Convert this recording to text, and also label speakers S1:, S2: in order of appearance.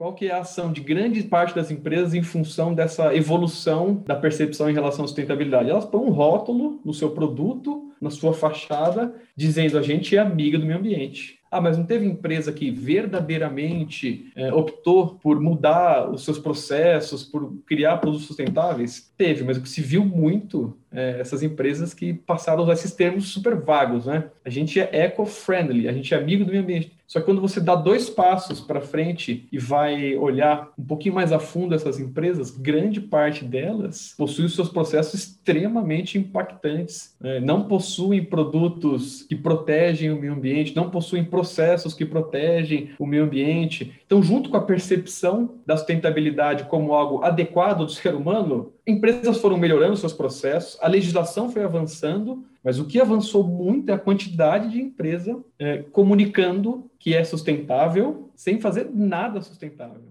S1: qual que é a ação de grande parte das empresas em função dessa evolução da percepção em relação à sustentabilidade? Elas põem um rótulo no seu produto, na sua fachada, dizendo a gente é amiga do meio ambiente. Ah, mas não teve empresa que verdadeiramente é, optou por mudar os seus processos, por criar produtos sustentáveis? Teve, mas o que se viu muito é, essas empresas que passaram a usar esses termos super vagos, né? A gente é eco-friendly, a gente é amigo do meio ambiente. Só que quando você dá dois passos para frente e vai olhar um pouquinho mais a fundo essas empresas, grande parte delas possui os seus processos extremamente impactantes. Né? Não possuem produtos que protegem o meio ambiente, não possuem processos que protegem o meio ambiente. Então, junto com a percepção da sustentabilidade como algo adequado do ser humano, empresas foram melhorando seus processos, a legislação foi avançando, mas o que avançou muito é a quantidade de empresa é, comunicando que é sustentável sem fazer nada sustentável.